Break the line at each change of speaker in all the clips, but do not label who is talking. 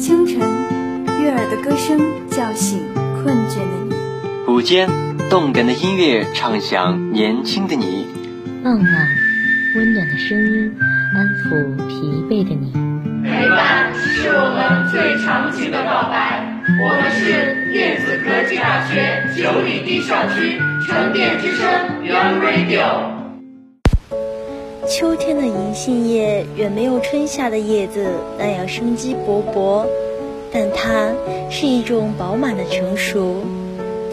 清晨，悦耳的歌声叫醒困倦的你；
午间，动感的音乐唱响年轻的你；
傍晚，温暖的声音安抚疲惫的你。
陪伴是我们最长情的告白。我们是电子科技大学九里堤校区沉淀之声 Young Radio。
秋天的银杏叶远没有春夏的叶子那样生机勃勃，但它是一种饱满的成熟。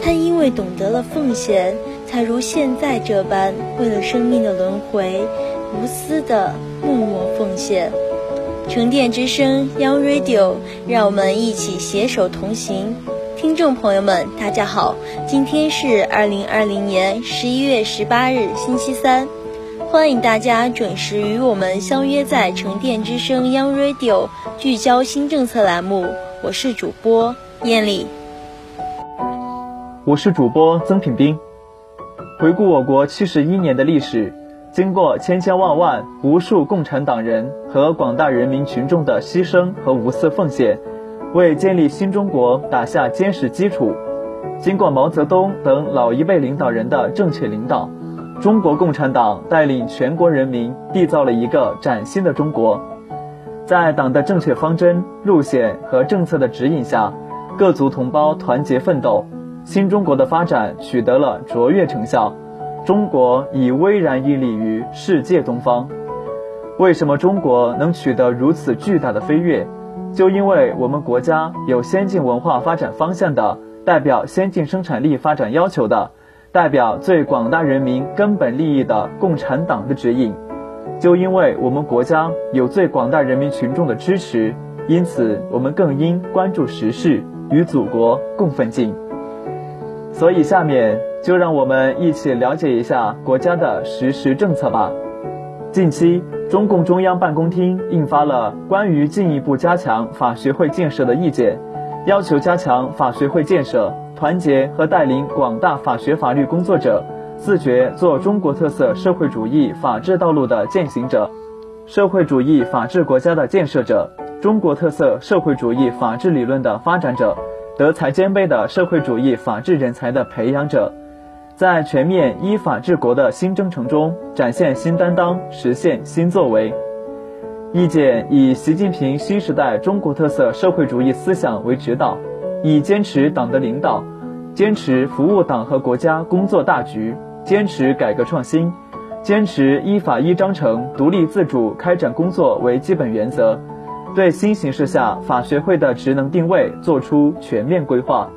它因为懂得了奉献，才如现在这般为了生命的轮回，无私的默默奉献。沉淀之声 Young Radio，让我们一起携手同行。听众朋友们，大家好，今天是二零二零年十一月十八日，星期三。欢迎大家准时与我们相约在沉淀之声 Young Radio 聚焦新政策栏目，我是主播艳丽，
我是主播曾品斌。回顾我国七十一年的历史，经过千千万万无数共产党人和广大人民群众的牺牲和无私奉献，为建立新中国打下坚实基础。经过毛泽东等老一辈领导人的正确领导。中国共产党带领全国人民缔造了一个崭新的中国，在党的正确方针、路线和政策的指引下，各族同胞团结奋斗，新中国的发展取得了卓越成效，中国已巍然屹立于世界东方。为什么中国能取得如此巨大的飞跃？就因为我们国家有先进文化发展方向的，代表先进生产力发展要求的。代表最广大人民根本利益的共产党的指引，就因为我们国家有最广大人民群众的支持，因此我们更应关注时事，与祖国共奋进。所以下面就让我们一起了解一下国家的实时政策吧。近期，中共中央办公厅印发了关于进一步加强法学会建设的意见，要求加强法学会建设。团结和带领广大法学法律工作者，自觉做中国特色社会主义法治道路的践行者，社会主义法治国家的建设者，中国特色社会主义法治理论的发展者，德才兼备的社会主义法治人才的培养者，在全面依法治国的新征程中展现新担当，实现新作为。意见以习近平新时代中国特色社会主义思想为指导。以坚持党的领导，坚持服务党和国家工作大局，坚持改革创新，坚持依法依章程独立自主开展工作为基本原则，对新形势下法学会的职能定位作出全面规划。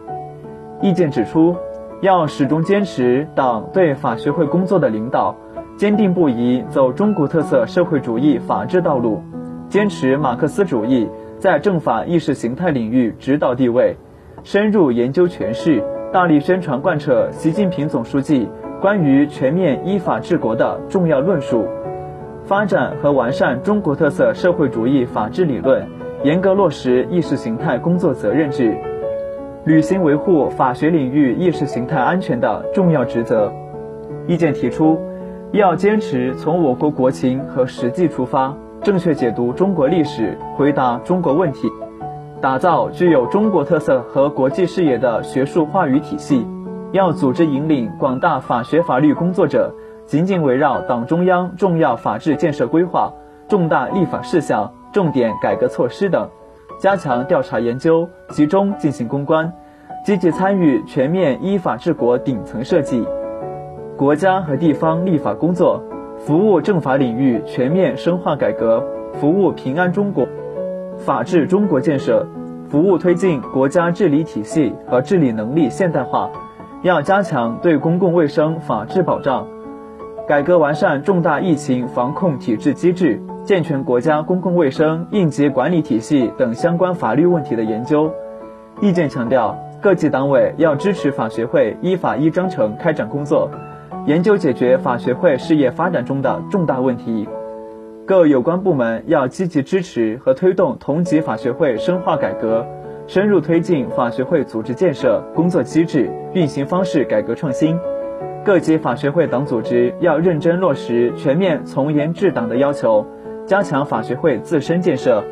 意见指出，要始终坚持党对法学会工作的领导，坚定不移走中国特色社会主义法治道路，坚持马克思主义在政法意识形态领域指导地位。深入研究诠释，大力宣传贯彻习近平总书记关于全面依法治国的重要论述，发展和完善中国特色社会主义法治理论，严格落实意识形态工作责任制，履行维护法学领域意识形态安全的重要职责。意见提出，要坚持从我国国情和实际出发，正确解读中国历史，回答中国问题。打造具有中国特色和国际视野的学术话语体系，要组织引领广大法学法律工作者，紧紧围绕党中央重要法治建设规划、重大立法事项、重点改革措施等，加强调查研究，集中进行攻关，积极参与全面依法治国顶层设计，国家和地方立法工作，服务政法领域全面深化改革，服务平安中国。法治中国建设，服务推进国家治理体系和治理能力现代化，要加强对公共卫生法治保障，改革完善重大疫情防控体制机制，健全国家公共卫生应急管理体系等相关法律问题的研究。意见强调，各级党委要支持法学会依法依章程开展工作，研究解决法学会事业发展中的重大问题。各有关部门要积极支持和推动同级法学会深化改革，深入推进法学会组织建设、工作机制、运行方式改革创新。各级法学会党组织要认真落实全面从严治党的要求，加强法学会自身建设。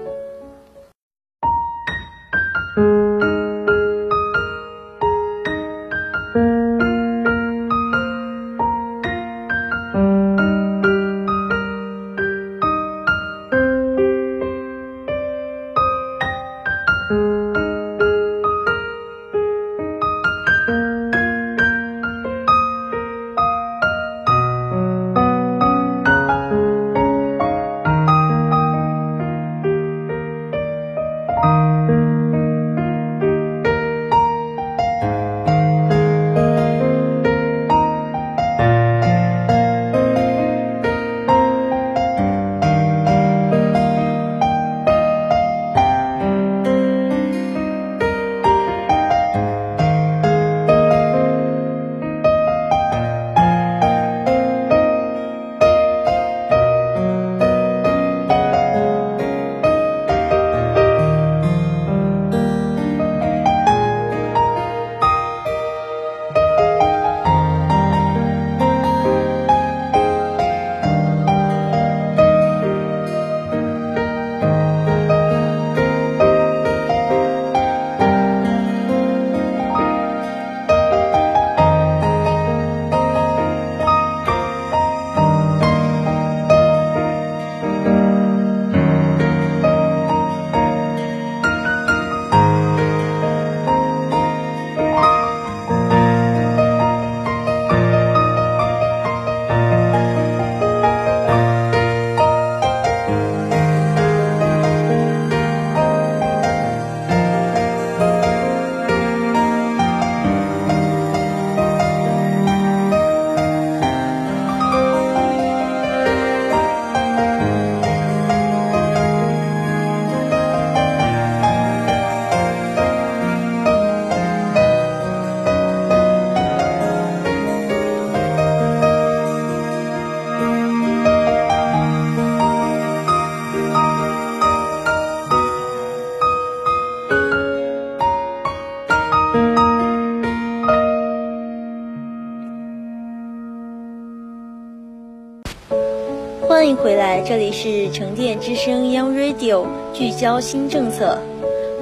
回来，这里是城电之声 Young Radio，聚焦新政策，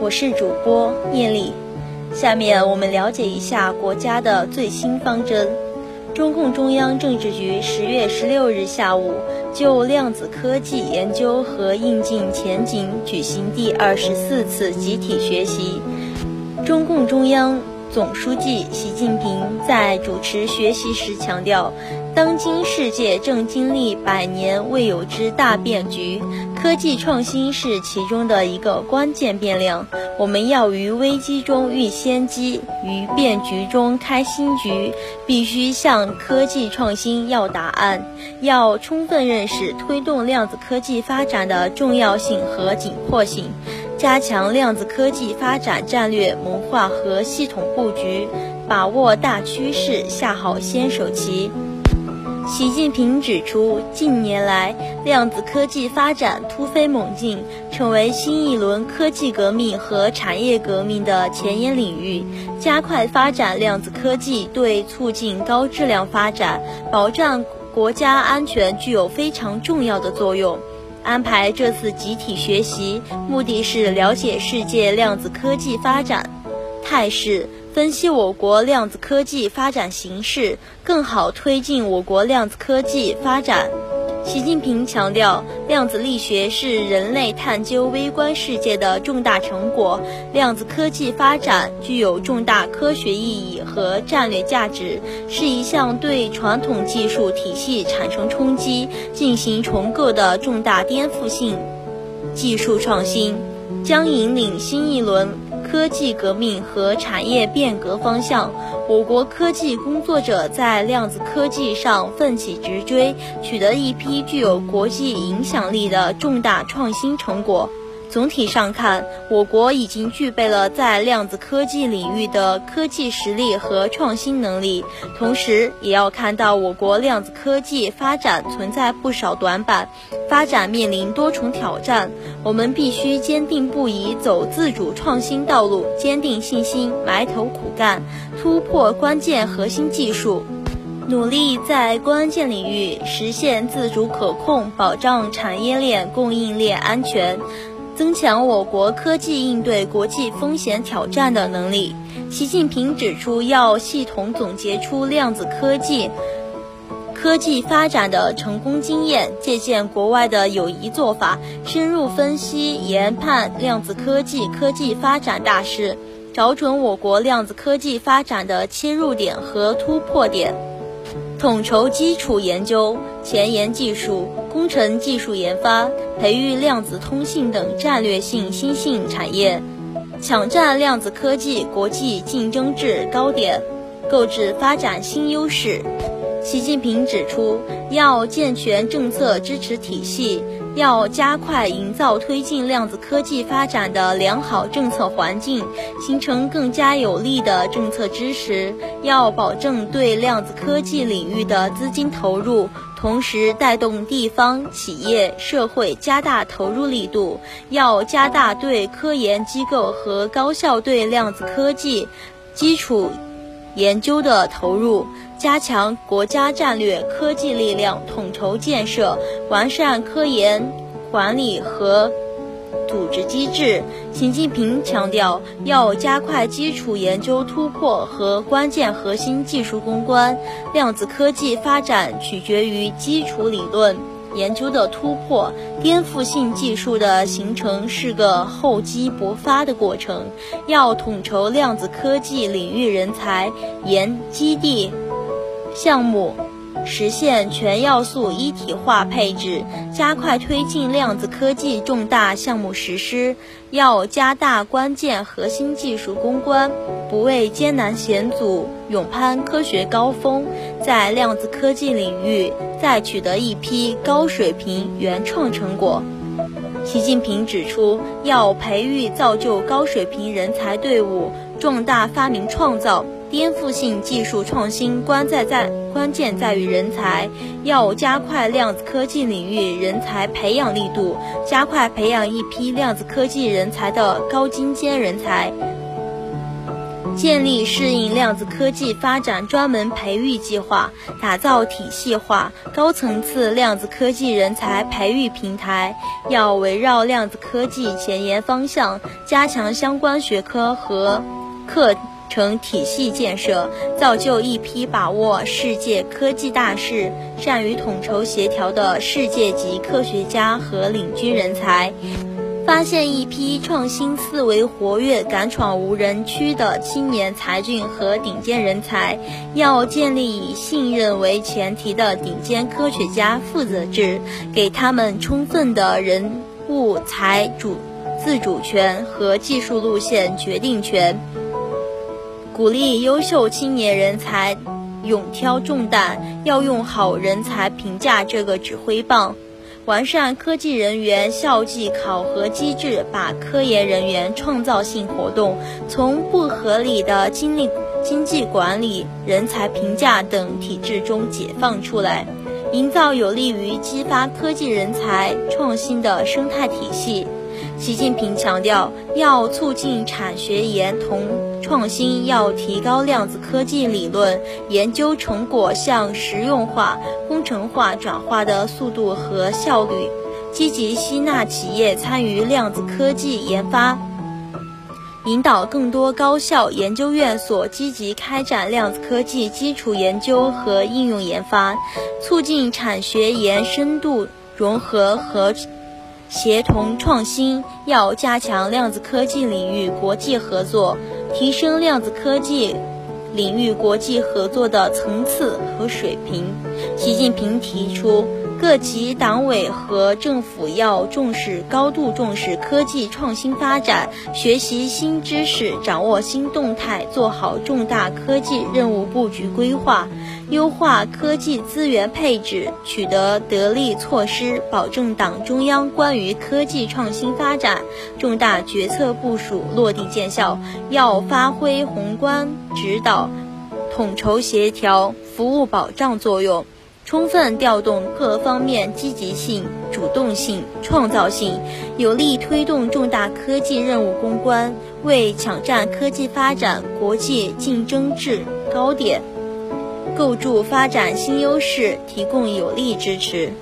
我是主播聂丽。下面我们了解一下国家的最新方针。中共中央政治局十月十六日下午就量子科技研究和应用前景举行第二十四次集体学习。中共中央。总书记习近平在主持学习时强调，当今世界正经历百年未有之大变局，科技创新是其中的一个关键变量。我们要于危机中遇先机，于变局中开新局，必须向科技创新要答案，要充分认识推动量子科技发展的重要性和紧迫性。加强量子科技发展战略谋划和系统布局，把握大趋势，下好先手棋。习近平指出，近年来量子科技发展突飞猛进，成为新一轮科技革命和产业革命的前沿领域。加快发展量子科技，对促进高质量发展、保障国家安全具有非常重要的作用。安排这次集体学习，目的是了解世界量子科技发展态势，分析我国量子科技发展形势，更好推进我国量子科技发展。习近平强调，量子力学是人类探究微观世界的重大成果，量子科技发展具有重大科学意义和战略价值，是一项对传统技术体系产生冲击、进行重构的重大颠覆性技术创新，将引领新一轮。科技革命和产业变革方向，我国科技工作者在量子科技上奋起直追，取得一批具有国际影响力的重大创新成果。总体上看，我国已经具备了在量子科技领域的科技实力和创新能力，同时也要看到我国量子科技发展存在不少短板，发展面临多重挑战。我们必须坚定不移走自主创新道路，坚定信心，埋头苦干，突破关键核心技术，努力在关键领域实现自主可控，保障产业链供应链安全。增强我国科技应对国际风险挑战的能力。习近平指出，要系统总结出量子科技科技发展的成功经验，借鉴国外的有益做法，深入分析研判量子科技科技发展大势，找准我国量子科技发展的切入点和突破点。统筹基础研究、前沿技术、工程技术研发，培育量子通信等战略性新兴产业，抢占量子科技国际竞争制高点，构筑发展新优势。习近平指出，要健全政策支持体系。要加快营造推进量子科技发展的良好政策环境，形成更加有力的政策支持。要保证对量子科技领域的资金投入，同时带动地方、企业、社会加大投入力度。要加大对科研机构和高校对量子科技基础研究的投入。加强国家战略科技力量统筹建设，完善科研管理和组织机制。习近平强调，要加快基础研究突破和关键核心技术攻关。量子科技发展取决于基础理论研究的突破，颠覆性技术的形成是个厚积薄发的过程。要统筹量子科技领域人才研基地。项目实现全要素一体化配置，加快推进量子科技重大项目实施。要加大关键核心技术攻关，不畏艰难险阻，勇攀科学高峰，在量子科技领域再取得一批高水平原创成果。习近平指出，要培育造就高水平人才队伍，壮大发明创造。颠覆性技术创新关在在关键在于人才，要加快量子科技领域人才培养力度，加快培养一批量子科技人才的高精尖人才。建立适应量子科技发展专门培育计划，打造体系化、高层次量子科技人才培育平台。要围绕量子科技前沿方向，加强相关学科和课。成体系建设，造就一批把握世界科技大势、善于统筹协调的世界级科学家和领军人才，发现一批创新思维活跃、敢闯无人区的青年才俊和顶尖人才。要建立以信任为前提的顶尖科学家负责制，给他们充分的人物财主自主权和技术路线决定权。鼓励优秀青年人才勇挑重担，要用好人才评价这个指挥棒，完善科技人员校际考核机制，把科研人员创造性活动从不合理的经历经济管理、人才评价等体制中解放出来，营造有利于激发科技人才创新的生态体系。习近平强调，要促进产学研同创新，要提高量子科技理论研究成果向实用化、工程化转化的速度和效率，积极吸纳企业参与量子科技研发，引导更多高校研究院所积极开展量子科技基础研究和应用研发，促进产学研深度融合和。协同创新，要加强量子科技领域国际合作，提升量子科技领域国际合作的层次和水平。习近平提出。各级党委和政府要重视、高度重视科技创新发展，学习新知识，掌握新动态，做好重大科技任务布局规划，优化科技资源配置，取得得力措施，保证党中央关于科技创新发展重大决策部署落地见效。要发挥宏观指导、统筹协调、服务保障作用。充分调动各方面积极性、主动性、创造性，有力推动重大科技任务攻关，为抢占科技发展国际竞争制高点、构筑发展新优势提供有力支持。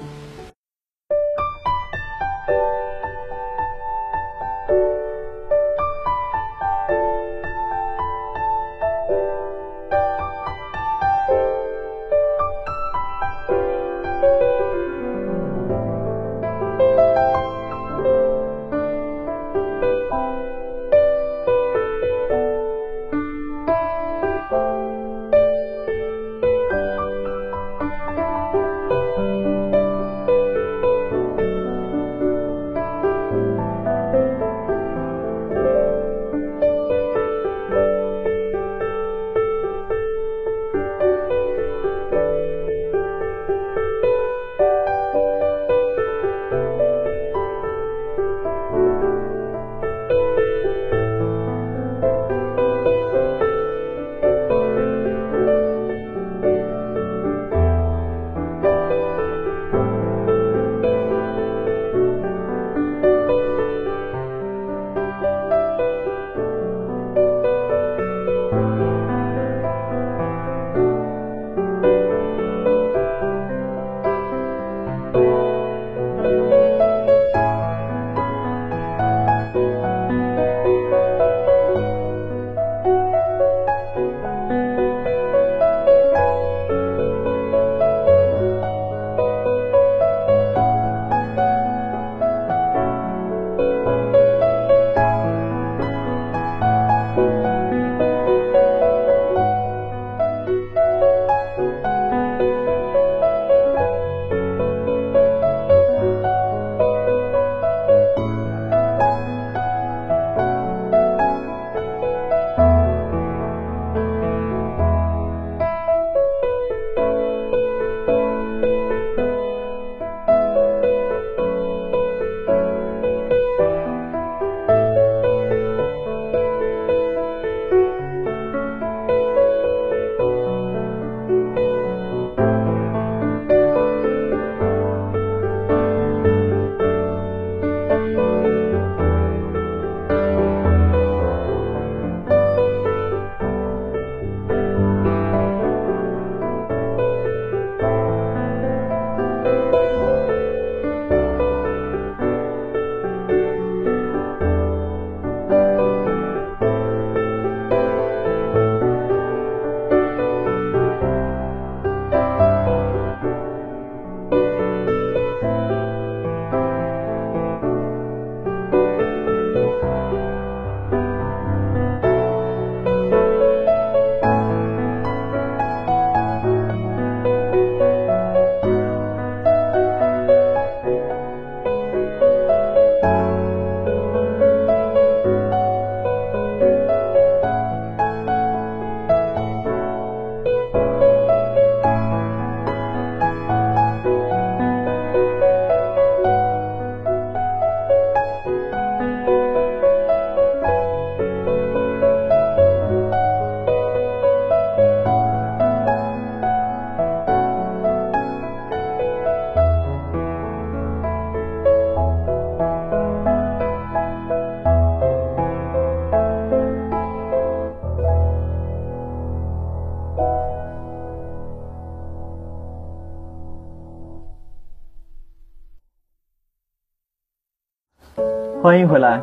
欢迎回来，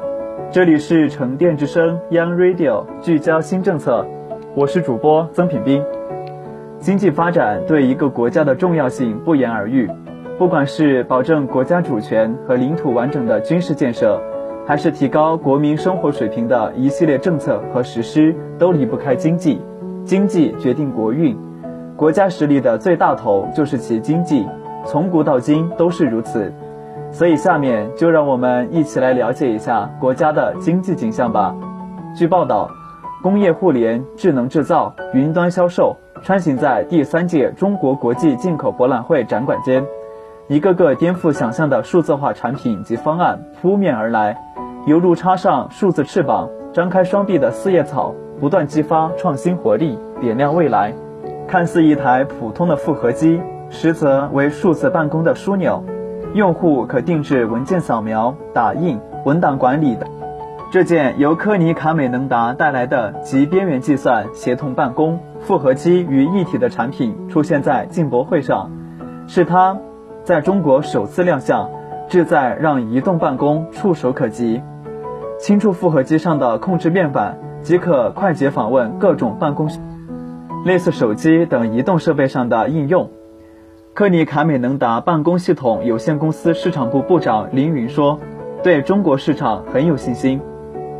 这里是沉淀之声 Young Radio，聚焦新政策，我是主播曾品斌。经济发展对一个国家的重要性不言而喻，不管是保证国家主权和领土完整的军事建设，还是提高国民生活水平的一系列政策和实施，都离不开经济。经济决定国运，国家实力的最大头就是其经济，从古到今都是如此。所以，下面就让我们一起来了解一下国家的经济景象吧。据报道，工业互联、智能制造、云端销售。穿行在第三届中国国际进口博览会展馆间，一个个颠覆想象的数字化产品及方案扑面而来，犹如插上数字翅膀、张开双臂的四叶草，不断激发创新活力，点亮未来。看似一台普通的复合机，实则为数字办公的枢纽，用户可定制文件扫描、打印、文档管理的。这件由科尼卡美能达带来的集边缘计算、协同办公、复合机于一体的产品出现在进博会上，是它在中国首次亮相，志在让移动办公触手可及。轻触复合机上的控制面板，即可快捷访问各种办公类似手机等移动设备上的应用。科尼卡美能达办公系统有限公司市场部部长林云说：“对中国市场很有信心。”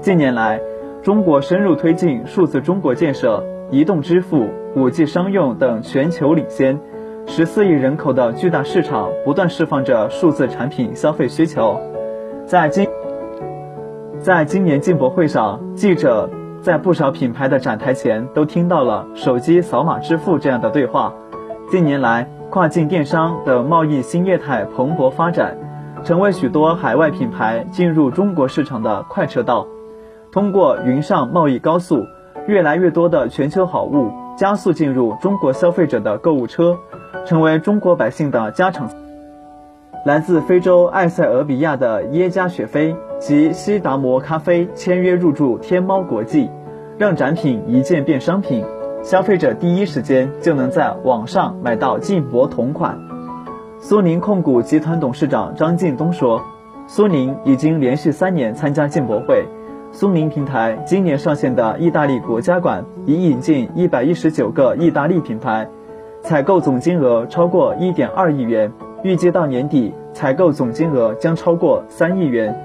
近年来，中国深入推进数字中国建设，移动支付、五 G 商用等全球领先。十四亿人口的巨大市场不断释放着数字产品消费需求。在今在今年进博会上，记者在不少品牌的展台前都听到了“手机扫码支付”这样的对话。近年来，跨境电商等贸易新业态蓬勃发展，成为许多海外品牌进入中国市场的快车道。通过云上贸易高速，越来越多的全球好物加速进入中国消费者的购物车，成为中国百姓的家常。来自非洲埃塞俄比亚的耶加雪菲及西达摩咖啡签约入驻天猫国际，让展品一件变商品，消费者第一时间就能在网上买到进博同款。苏宁控股集团董事长张近东说：“苏宁已经连续三年参加进博会。”苏宁平台今年上线的意大利国家馆已引进一百一十九个意大利品牌，采购总金额超过一点二亿元，预计到年底采购总金额将超过三亿元。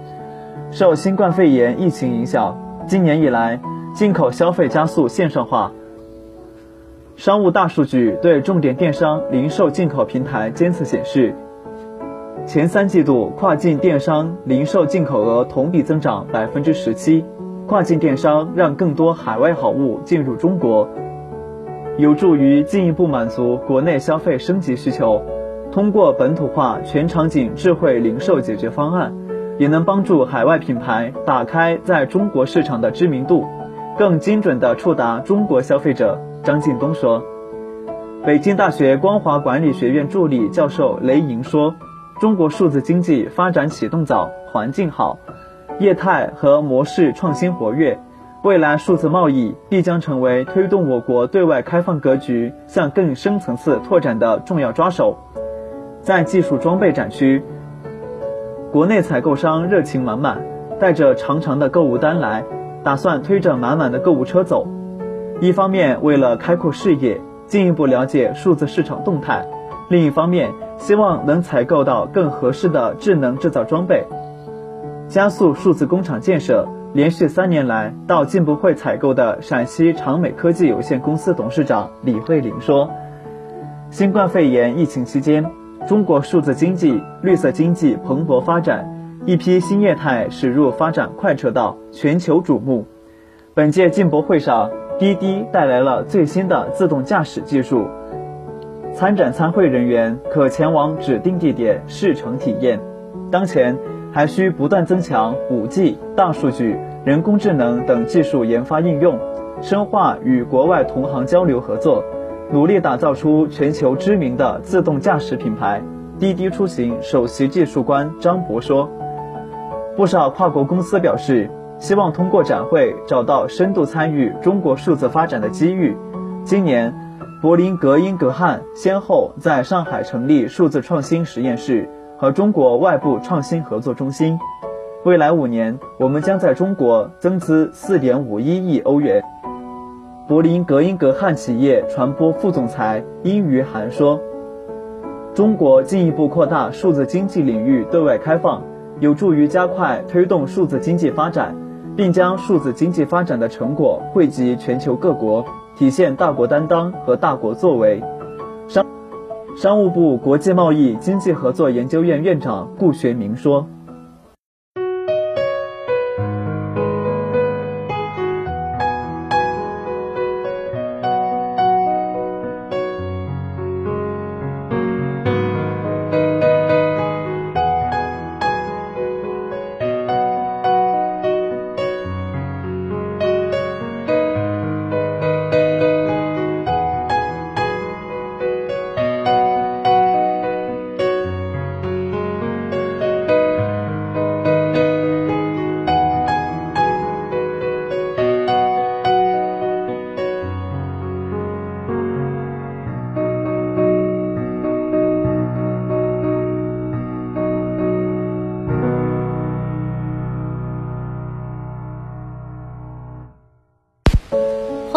受新冠肺炎疫情影响，今年以来进口消费加速线上化。商务大数据对重点电商零售进口平台监测显示。前三季度跨境电商零售进口额同比增长百分之十七，跨境电商让更多海外好物进入中国，有助于进一步满足国内消费升级需求。通过本土化全场景智慧零售解决方案，也能帮助海外品牌打开在中国市场的知名度，更精准地触达中国消费者。张近东说。北京大学光华管理学院助理教授雷莹说。中国数字经济发展启动早，环境好，业态和模式创新活跃，未来数字贸易必将成为推动我国对外开放格局向更深层次拓展的重要抓手。在技术装备展区，国内采购商热情满满，带着长长的购物单来，打算推着满满的购物车走。一方面为了开阔视野，进一步了解数字市场动态。另一方面，希望能采购到更合适的智能制造装备，加速数字工厂建设。连续三年来到进博会采购的陕西长美科技有限公司董事长李慧玲说：“新冠肺炎疫情期间，中国数字经济、绿色经济蓬勃发展，一批新业态驶入发展快车道，全球瞩目。本届进博会上，滴滴带来了最新的自动驾驶技术。”参展参会人员可前往指定地点试乘体验。当前还需不断增强 5G、大数据、人工智能等技术研发应用，深化与国外同行交流合作，努力打造出全球知名的自动驾驶品牌。滴滴出行首席技术官张博说：“不少跨国公司表示，希望通过展会找到深度参与中国数字发展的机遇。今年。”柏林格英格汉先后在上海成立数字创新实验室和中国外部创新合作中心，未来五年，我们将在中国增资4.51亿欧元。柏林格英格汉企业传播副总裁殷于涵说：“中国进一步扩大数字经济领域对外开放，有助于加快推动数字经济发展，并将数字经济发展的成果惠及全球各国，体现大国担当和大国作为。”商商务部国际贸易经济合作研究院院长顾学明说。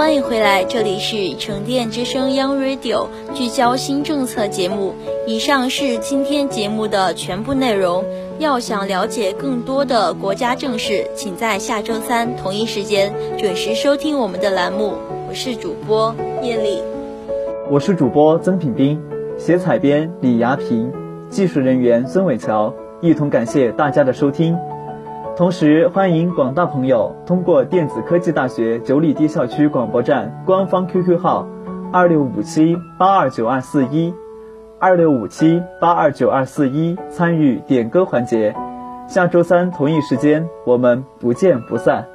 欢迎回来，这里是沉淀之声 Young Radio，聚焦新政策节目。以上是今天节目的全部内容。要想了解更多的国家政事，请在下周三同一时间准时收听我们的栏目。我是主播叶丽，
我是主播曾品斌，写采编李雅平，技术人员孙伟桥，一同感谢大家的收听。同时，欢迎广大朋友通过电子科技大学九里堤校区广播站官方 QQ 号二六五七八二九二四一二六五七八二九二四一参与点歌环节。下周三同一时间，我们不见不散。